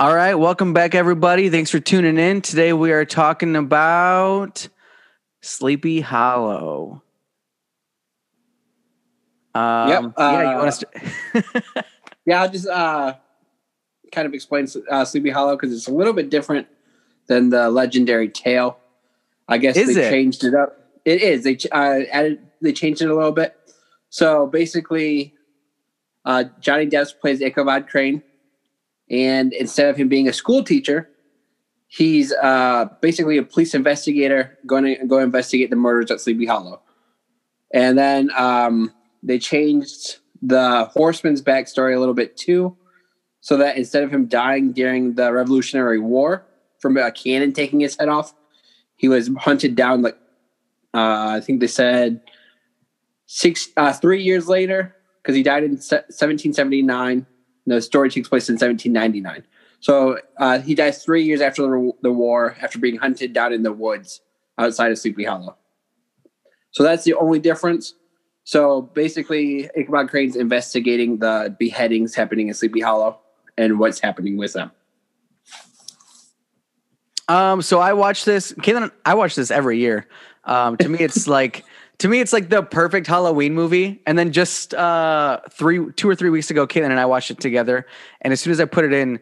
All right, welcome back, everybody. Thanks for tuning in. Today we are talking about Sleepy Hollow. Um, Yep, yeah, you uh, want to? Yeah, I'll just uh, kind of explain uh, Sleepy Hollow because it's a little bit different than the legendary tale. I guess Is they it? changed it up. It is. They ch- uh, added. They changed it a little bit. So basically, uh, Johnny Depp plays Ichabod Crane, and instead of him being a school teacher, he's uh, basically a police investigator going to go investigate the murders at Sleepy Hollow. And then um, they changed the horseman's backstory a little bit too, so that instead of him dying during the Revolutionary War from a cannon taking his head off, he was hunted down. Like uh, I think they said six, uh, three years later, because he died in 1779. The story takes place in 1799. So uh, he dies three years after the, the war, after being hunted down in the woods outside of Sleepy Hollow. So that's the only difference. So basically, Ichabod Crane's investigating the beheadings happening in Sleepy Hollow and what's happening with them. Um, so I watch this. Caitlin, I watch this every year. Um, to me, it's like to me, it's like the perfect Halloween movie. And then just uh, three, two or three weeks ago, Caitlin and I watched it together. And as soon as I put it in,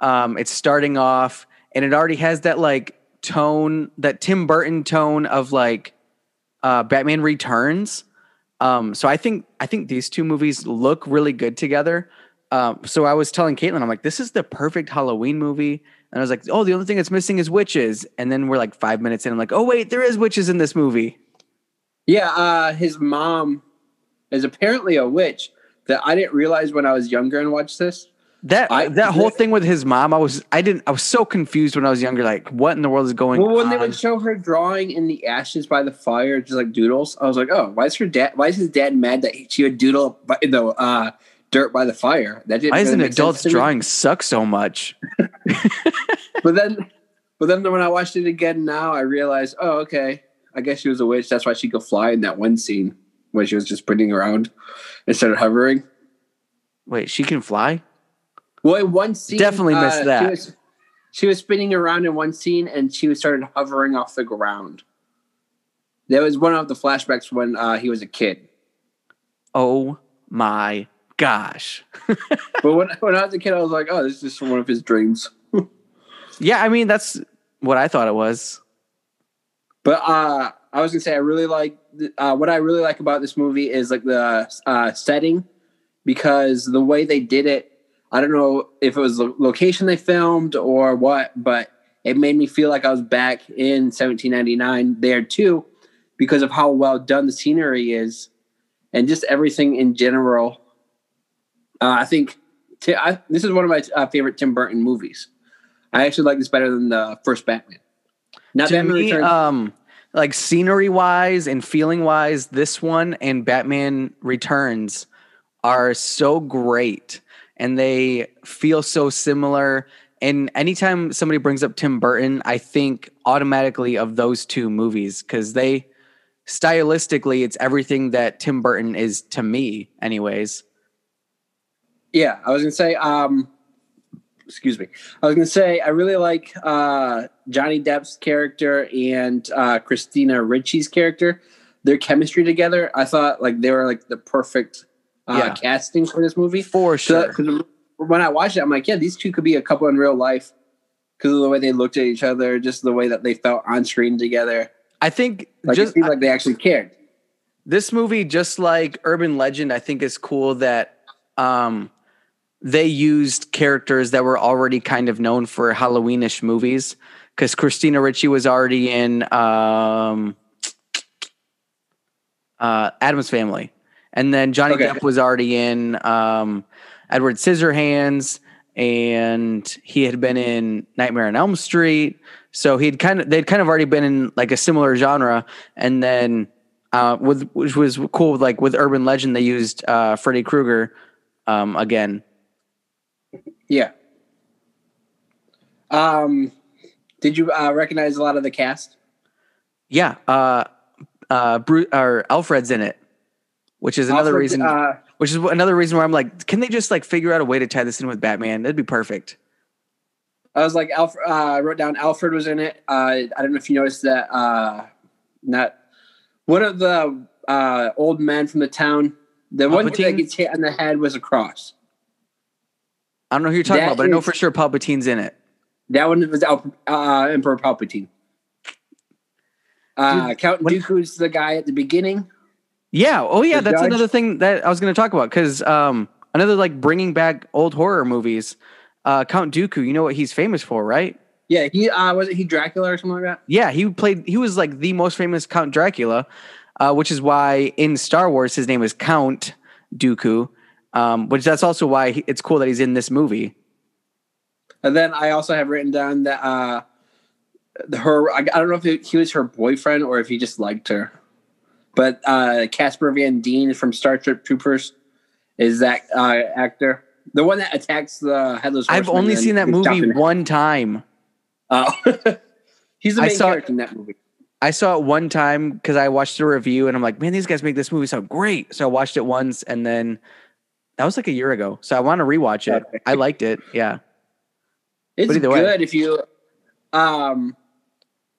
um, it's starting off, and it already has that like tone, that Tim Burton tone of like uh, Batman Returns. Um, so I think I think these two movies look really good together. Um, so I was telling Caitlin, I'm like, this is the perfect Halloween movie. And I was like, oh, the only thing that's missing is witches. And then we're like five minutes in, I'm like, oh wait, there is witches in this movie. Yeah, uh, his mom is apparently a witch that I didn't realize when I was younger and watched this. That I- that whole thing with his mom, I was I didn't I was so confused when I was younger. Like, what in the world is going Well, when they on? would show her drawing in the ashes by the fire, just like doodles, I was like, "Oh, why is her dad? Why is his dad mad that she would doodle by the uh, dirt by the fire?" That didn't. Why does really an adult's drawing suck so much? But then, but then when I watched it again now, I realized, oh, okay, I guess she was a witch. That's why she could fly in that one scene when she was just spinning around instead of hovering. Wait, she can fly? Well, in one scene, Definitely missed uh, that. She was, she was spinning around in one scene, and she was started hovering off the ground. That was one of the flashbacks when uh, he was a kid. Oh my gosh. But when when I was a kid, I was like, oh, this is just one of his dreams. Yeah, I mean that's what I thought it was. But uh, I was gonna say I really like uh, what I really like about this movie is like the uh, setting because the way they did it. I don't know if it was the location they filmed or what, but it made me feel like I was back in 1799 there too, because of how well done the scenery is and just everything in general. Uh, I think Ti- this is one of my uh, favorite Tim Burton movies. I actually like this better than the first Batman. Not to me, Returns. um, like scenery wise and feeling wise, this one and Batman Returns are so great and they feel so similar. And anytime somebody brings up Tim Burton, I think automatically of those two movies because they stylistically, it's everything that Tim Burton is to me, anyways. Yeah, I was gonna say. Um, excuse me. I was gonna say I really like uh, Johnny Depp's character and uh, Christina Ricci's character. Their chemistry together, I thought like they were like the perfect uh, Yeah. casting for this movie. For So, when I watched it, I'm like, yeah, these two could be a couple in real life because of the way they looked at each other, just the way that they felt on screen together. I think Like just like they actually cared. this movie just like urban legend i think is cool that um they used characters that were already kind of known for halloweenish movies because christina ricci was already in um uh Addams Family and then johnny Okay. depp was already in um edward scissorhands and he had been in nightmare on elm street so he'd kind of they'd kind of already been in like a similar genre and then uh, with which was cool. with, Like with Urban Legend, they used uh, Freddy Krueger um, again. Yeah. Um, did you uh, recognize a lot of the cast? Yeah, uh, uh, Bru- or Alfred's in it, which is another Alfred, reason. Uh, which is another reason why I'm like, can they just like figure out a way to tie this in with Batman? That'd be perfect. I was like, Alfred. Uh, I wrote down Alfred was in it. Uh, I don't know if you noticed that. Uh, not one of the uh, old men from the town. The one that Palpatine? gets hit on the head was a cross. I don't know who you're talking That about, but I know for sure Palpatine's in it. That one was Al- uh, Emperor Palpatine. Uh, Dude, Count when- Dooku's the guy at the beginning. Yeah. Oh, yeah. The That's judge? another thing that I was going to talk about because um, another like bringing back old horror movies. Uh, Count Dooku. You know what he's famous for, right? Yeah, he uh, was it he Dracula or something like that. Yeah, he played. He was like the most famous Count Dracula, uh, which is why in Star Wars his name is Count Dooku. Um, which that's also why he, it's cool that he's in this movie. And then I also have written down that uh, the- her. I, I don't know if it, he was her boyfriend or if he just liked her. But uh, Casper Van Dien from Starship Troopers is that uh, actor, the one that attacks the headless. I've only seen that movie one time. Oh, he's the I main saw- character in that movie. I saw it one time because I watched a review and I'm like, man, these guys make this movie sound great. So I watched it once and then that was like a year ago. So I want to rewatch it. I liked it. Yeah. It's good way. if you. Um,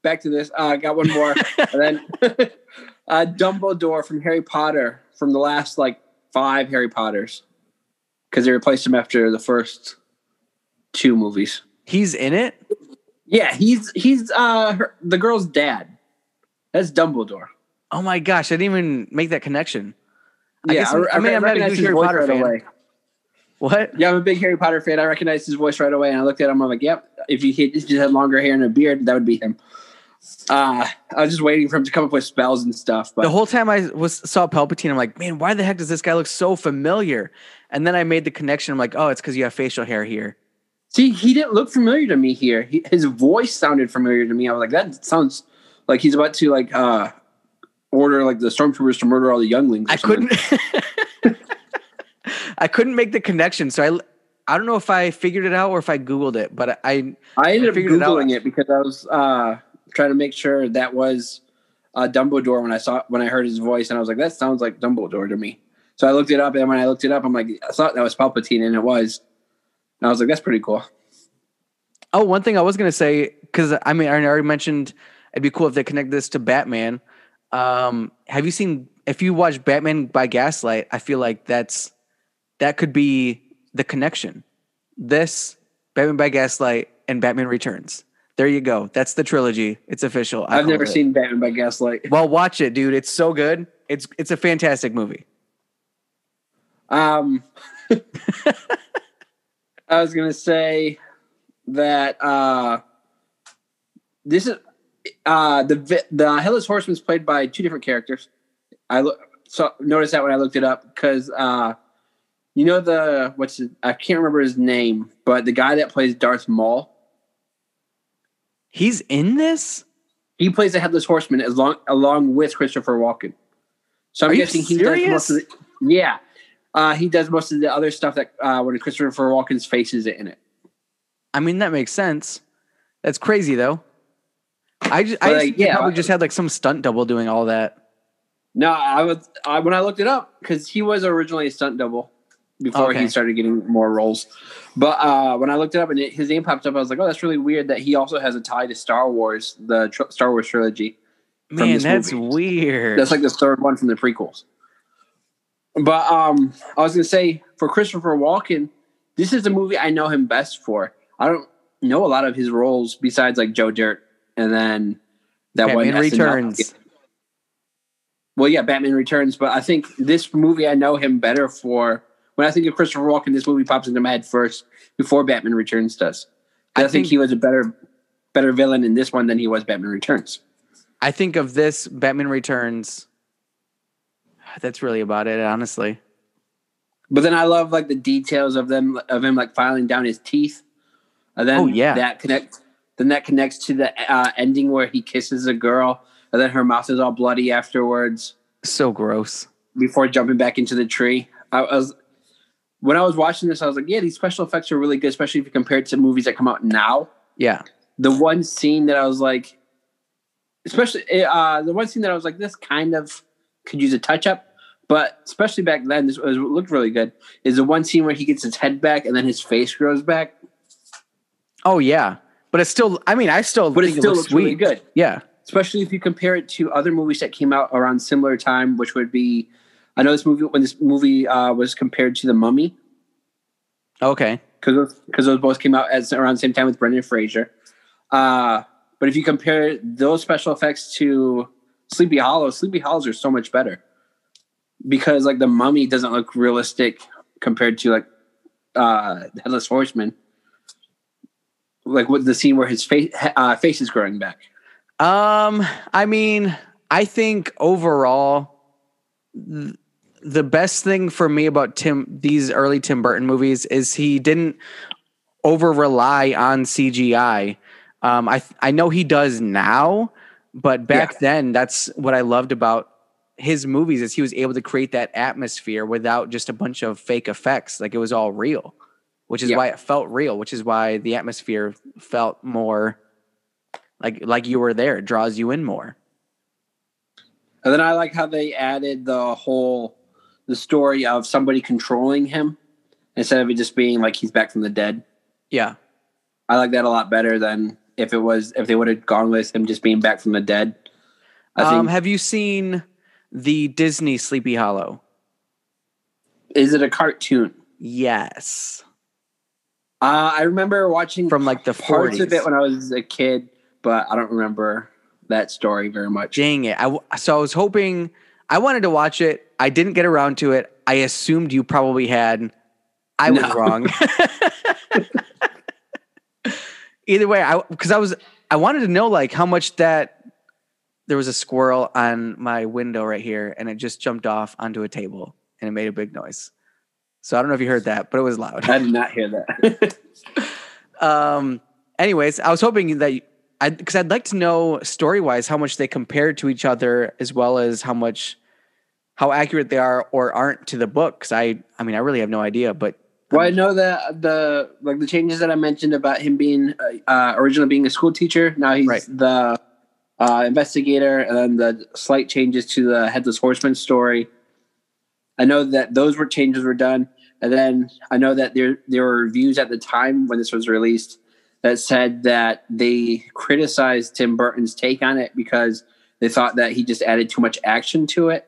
back to this. Uh, I got one more. and then uh, Dumbledore from Harry Potter from the last like five Harry Potters because they replaced him after the first two movies. He's in it. Yeah, he's he's uh her, the girl's dad. That's Dumbledore. Oh my gosh. I didn't even make that connection. I yeah, I'm- I mean, I'm not a recognized huge his Harry voice Potter right fan. away. What? Yeah, I'm a big Harry Potter fan. I recognized his voice right away, and I looked at him. I'm like, "Yep, if he had- just had longer hair and a beard, that would be him." Uh, I was just waiting for him to come up with spells and stuff. But the whole time I was saw Palpatine, I'm like, man, why the heck does this guy look so familiar? And then I made the connection. I'm like, oh, it's because you have facial hair here. see, he didn't look familiar to me here. He, his voice sounded familiar to me. I was like, "That sounds like he's about to like uh order like the stormtroopers to murder all the younglings." I something. couldn't. I couldn't make the connection. So I, I don't know if I figured it out or if I googled it, but I, I ended I up figured it out. googling it, because I was uh, trying to make sure that was uh, Dumbledore when I saw when I heard his voice, and I was like, "That sounds like Dumbledore to me." So I looked it up, and when I looked it up, I'm like, "I thought that was Palpatine," and it was. And I was like, "That's pretty cool." oh, one thing I was gonna say because I mean I already mentioned it'd be cool if they connect this to Batman. Um, have you seen if you watch Batman by Gaslight? I feel like that's that could be the connection. This Batman by Gaslight and Batman Returns. There you go. That's the trilogy. It's official. I I've never it. seen Batman by Gaslight. Well, watch it, dude. It's so good. It's it's a fantastic movie. Um, I was gonna say that uh, this is uh, the the Headless Horseman is played by two different characters. I look so noticed that when I looked it up because uh, you know the what's his, I can't remember his name, but the guy that plays Darth Maul, He's in this. he plays the Headless Horseman as long along with Christopher Walken. So I'm Are guessing he does most of the yeah. Uh, he does most of the other stuff that uh, when Christopher Walken's face is in it. I mean, that makes sense. That's crazy though. I just, I just yeah, probably I- just had like some stunt double doing all that. No, I was I, when I looked it up because he was originally a stunt double before Okay. he started getting more roles. But uh, when I looked it up and it, his name popped up, I was like, "Oh, that's really weird that he also has a tie to Star Wars, the tr- Star Wars trilogy." Man, that's movie. weird. That's like the third one from the prequels. But um, I was gonna say for Christopher Walken, this is the movie I know him best for. I don't know a lot of his roles besides like Joe Dirt, and then that one Batman SNL Returns. well, yeah, Batman Returns, but I think this movie I know him better for. When I think of Christopher Walken, this movie pops into my head first before Batman Returns does. I, I think, think- he was a better better villain in this one than he was Batman Returns. I think of this Batman Returns. That's really about it, honestly. But then I love like the details of them of him like filing down his teeth, and then Oh, yeah. that connect then that connects to the uh, ending where he kisses a girl, and then her mouth is all bloody afterwards. So gross. before jumping back into the tree. I was when I was watching this, I was like, yeah, these special effects are really good, especially if you compare it to movies that come out now. Yeah. The one scene that I was like, especially uh, the one scene that I was like, this kind of could use a touch up, but especially back then, this was, looked really good. Is the one scene where he gets his head back and then his face grows back. Oh yeah, but it's still. I mean, I still. But it think still looks looks really good. Yeah. especially if you compare it to other movies that came out around similar time, which would be, I know this movie when this movie uh, was compared to The Mummy Okay. because because those both came out as around the same time with Brendan Fraser. Uh, but if you compare those special effects to Sleepy Hollow, Sleepy Hollows are so much better because like The Mummy doesn't look realistic compared to like uh, Headless Horseman. Like with the scene where his face uh, face is growing back. Um, I mean, I think overall, th- the best thing for me about Tim these early Tim Burton movies is he didn't over rely on CGI. Um, I I know he does now, but back Yeah. then, that's what I loved about his movies is he was able to create that atmosphere without just a bunch of fake effects. Like it was all real, which is Yeah. why it felt real. Which is why the atmosphere felt more like like you were there. It draws you in more. And then I like how they added the whole the story of somebody controlling him instead of it just being like he's back from the dead. Yeah. I like that a lot better than if it was if they would have gone with him just being back from the dead. I Um, think have you seen the Disney Sleepy Hollow? is it a cartoon? Yes. Uh, I remember watching From like the parts of it when I was a kid, but I don't remember that story very much. Dang it. I, w- so I was hoping, I wanted to watch it. I didn't get around to it. I assumed you probably had. I was wrong. Either way, I because I was I wanted to know like how much that there was a squirrel on my window right here and it just jumped off onto a table and it made a big noise. So I don't know if you heard that, but it was loud. I did not hear that. Um. Anyways, I was hoping that you- I because I'd like to know story wise how much they compare to each other as well as how much how accurate they are or aren't to the book. Because I I mean I really have no idea, but Well, I know that the like the changes that I mentioned about him being uh, uh, originally being a school teacher. Now he's Right. the uh, investigator, and then the slight changes to the headless horseman story. I know that those were changes were done, and then I know that there there were reviews at the time when this was released that said that they criticized Tim Burton's take on it because they thought that he just added too much action to it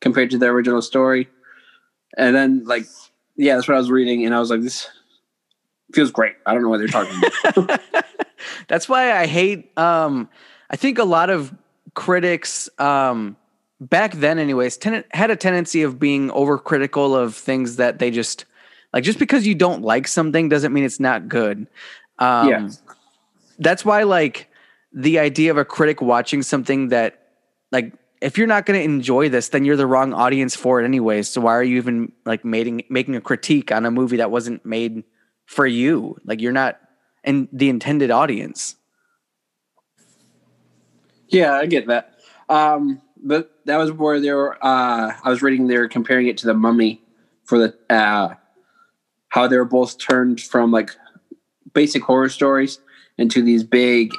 compared to the original story. And then like yeah, that's what I was reading, and I was like, this feels great. I don't know what they're talking about. that's why I hate. Um, I think a lot of critics um, back then, anyways, ten- had a tendency of being overcritical of things that they just like. Just because you don't like something doesn't mean it's not good. Um, Yeah. that's why like the idea of a critic watching something that like if you're not going to enjoy this then you're the wrong audience for it anyways so why are you even like making making a critique on a movie that wasn't made for you like you're not in the intended audience yeah, I get that. Um, but that was where they were. Uh, I was reading they were comparing it to the Mummy for the uh, how they were both turned from like basic horror stories into these big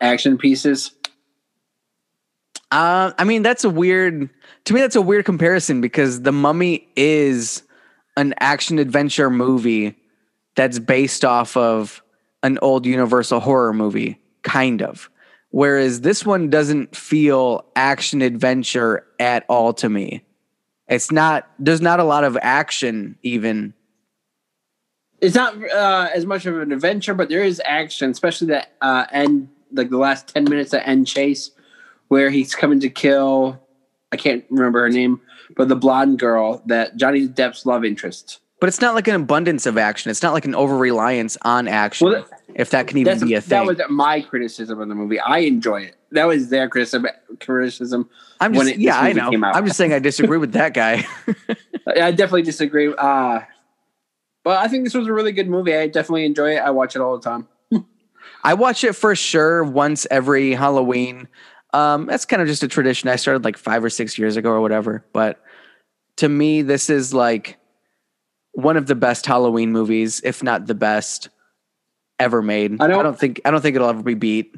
action pieces. uh, i mean that's a weird to me that's a weird comparison because the mummy is an action adventure movie that's based off of an old universal horror movie kind of whereas this one doesn't feel action adventure at all to me it's not there's not a lot of action even It's not uh, as much of an adventure, but there is action, especially that uh, end, like the last ten minutes of end chase, where he's coming to kill. I can't remember her name, but the blonde girl that Johnny Depp's love interest. But it's not like an abundance of action it's not like an over reliance on action Well, if that can even be a thing. that was my criticism of the movie. I enjoy it. That was their criticism. Criticism. i'm just it- yeah i know came out. i'm just saying i disagree with that guy I definitely disagree. Uh, but I think this was a really good movie. I definitely enjoy it. I watch it all the time. I watch it for sure once every Halloween. Um, that's kind of just a tradition. I started like five or six years ago or whatever. But to me, this is like one of the best Halloween movies, if not the best ever made. I I don't- don't, think I don't think it'll ever be beat.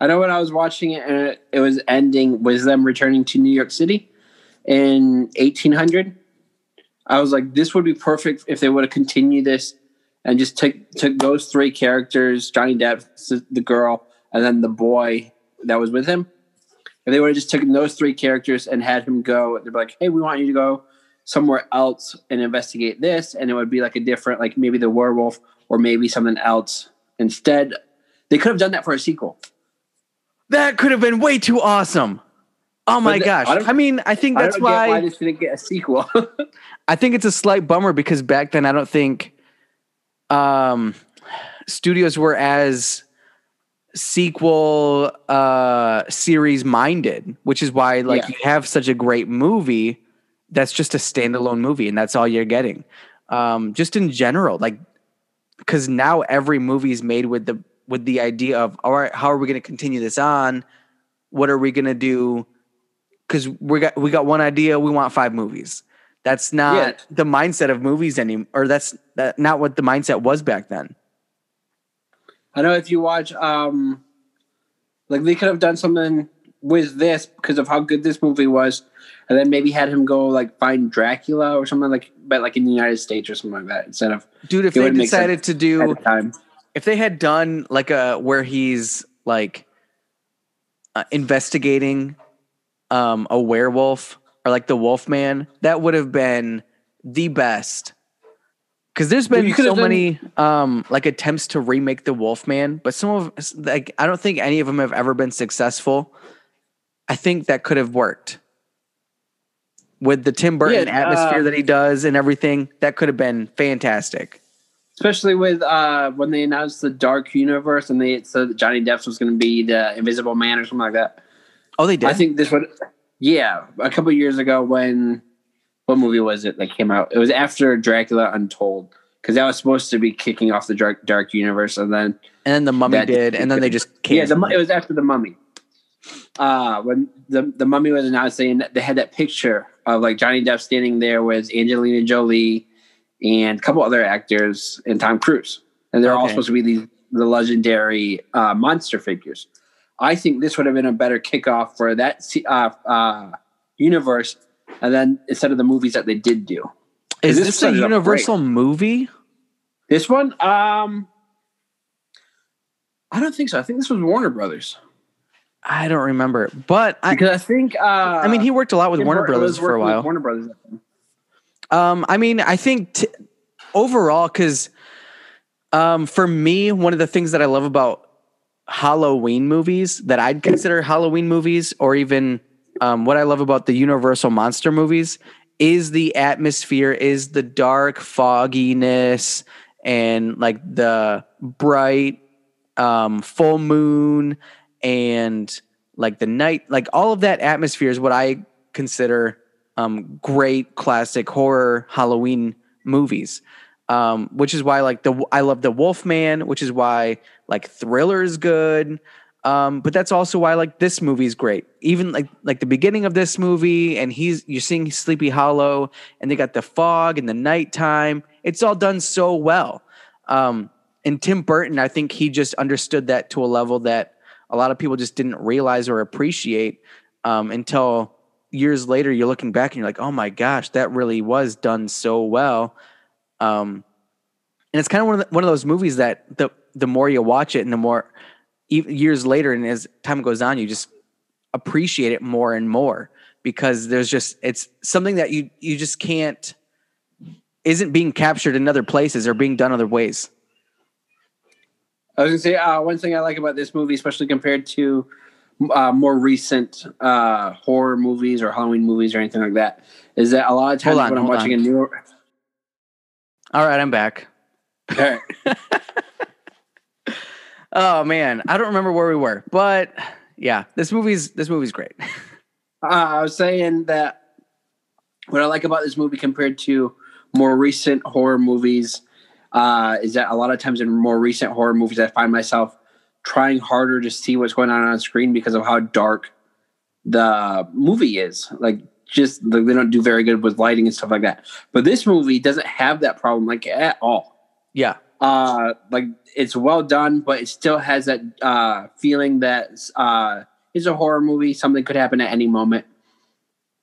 I know when I was watching it and it, it was ending was them returning to New York City in 1800. I was like, this would be perfect if they would have continued this and just took took those three characters, Johnny Depp, the girl, and then the boy that was with him. If they would have just taken those three characters and had him go, they'd be like, "Hey, we want you to go somewhere else and investigate this," and it would be like a different, like maybe the werewolf or maybe something else. Instead, they could have done that for a sequel. That could have been way too awesome. Oh my the- gosh! I I mean, I think I that's get why, why this didn't get a sequel. I think it's a slight bummer because back then I don't think um, studios were as sequel uh, series minded, which is why like Yeah. you have such a great movie that's just a standalone movie and that's all you're getting. Um, just in general, like because now every movie is made with the with the idea of all right, how are we going to continue this on? What are we going to do? Because we got we got one idea, we want five movies. That's not Yeah. the mindset of movies anymore, or that's that not what the mindset was back then. I know if you watch, um, like they could have done something with this because of how good this movie was, and then maybe had him go like find Dracula or something like, but like in the United States or something like that instead of Dude, if they decided to do the if they had done like a where he's like uh, investigating um a werewolf or like the wolf man that would have been the best. Because there's been so done- many um like attempts to remake the wolf man but some of like i don't think any of them have ever been successful. I think that could have worked with the tim burton Yeah, atmosphere uh, that he does and everything that could have been fantastic especially with uh when they announced the Dark Universe and they said that Johnny Depp was going to be the Invisible Man or something like that. oh they did I think this would, yeah, a couple years ago when what movie was it that came out? It was after Dracula Untold because that was supposed to be kicking off the Dark Dark Universe, and then and then the mummy that- did and then they just yeah, the, it. was after the Mummy. Uh when the the Mummy was announced, they had that picture of like Johnny Depp standing there with Angelina Jolie and a couple other actors and Tom Cruise, and they're all supposed to be these the legendary uh, monster figures. I think this would have been a better kickoff for that uh, uh, universe, and then instead of the movies that they did do. Is this this, a Universal movie? This one, um, I don't think so. I think this was Warner Brothers I don't remember, but I, because I think uh, I mean, he worked a lot with Warner Brothers for a while. Warner Brothers. at the time. Um, I mean, I think t- overall, because um, for me, one of the things that I love about Halloween movies that I'd consider Halloween movies, or even um, what I love about the Universal monster movies, is the atmosphere, is the dark fogginess, and like the bright um, full moon, and like the night, like all of that atmosphere is what I consider um, great classic horror Halloween movies. Um, which is why like the I love the Wolfman, which is why like Thriller is good. Um, but that's also why like this movie is great. Even like like the beginning of this movie, and he's you're seeing Sleepy Hollow, and they got the fog and the nighttime. It's all done so well. Um, and Tim Burton, I think he just understood that to a level that a lot of people just didn't realize or appreciate um, until years later. You're looking back and you're like, oh my gosh, that really was done so well. Um, and it's kind of one of the, one of those movies that the the more you watch it and the more years later and as time goes on, you just appreciate it more and more because there's just it's something that you you just can't isn't being captured in other places or being done other ways. I was gonna say uh, one thing I like about this movie, especially compared to uh, more recent uh, horror movies or Halloween movies or anything like that, is that a lot of times on, when I'm watching on. a new. All right, I'm back. Okay. Oh man, I don't remember where we were, but yeah, this movie's this movie's great. Uh, I was saying that what I like about this movie compared to more recent horror movies uh, is that a lot of times in more recent horror movies, I find myself trying harder to see what's going on on screen because of how dark the movie is. Like, just like, they don't do very good with lighting and stuff like that. But this movie doesn't have that problem like at all. Yeah, Uh, like it's well done, but it still has that uh, feeling that uh, it's a horror movie. Something could happen at any moment.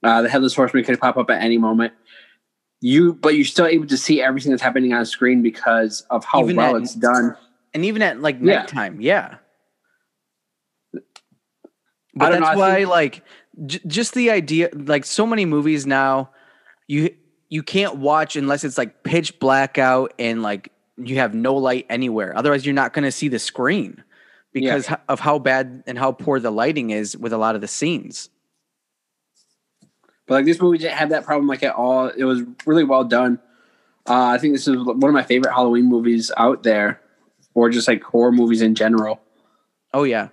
Uh, the headless horseman could pop up at any moment. You but you're still able to see everything that's happening on screen because of how Even well at- it's done. and even at like Yeah. nighttime, yeah. But don't know, that's why, think- like, j- just the idea, like, so many movies now, you you can't watch unless it's like pitch black out and like you have no light anywhere. Otherwise, you're not going to see the screen because h- of how bad and how poor the lighting is with a lot of the scenes. But like this movie didn't have that problem like at all. It was really well done. Uh, I think this is one of my favorite Halloween movies out there, or just like horror movies in general. Oh yeah.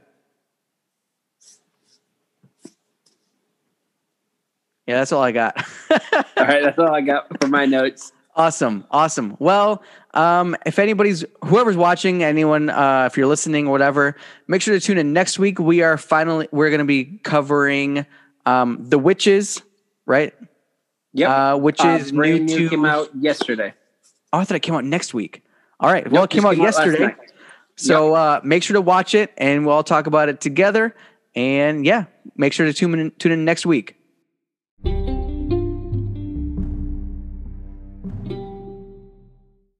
Yeah, that's all I got. All right, that's all I got for my notes. Awesome, awesome. Well, um, if anybody's whoever's watching, anyone, uh, if you're listening, or whatever, make sure to tune in next week. We are finally we're going to be covering um, the witches, right? Yeah. Uh, which Uh, is new new to. came out yesterday. Oh, I thought it came out next week. All right. Well, Nope, it came out last yesterday. night. So uh, make sure to watch it, and we'll all talk about it together. And yeah, make sure to tune in, tune in next week.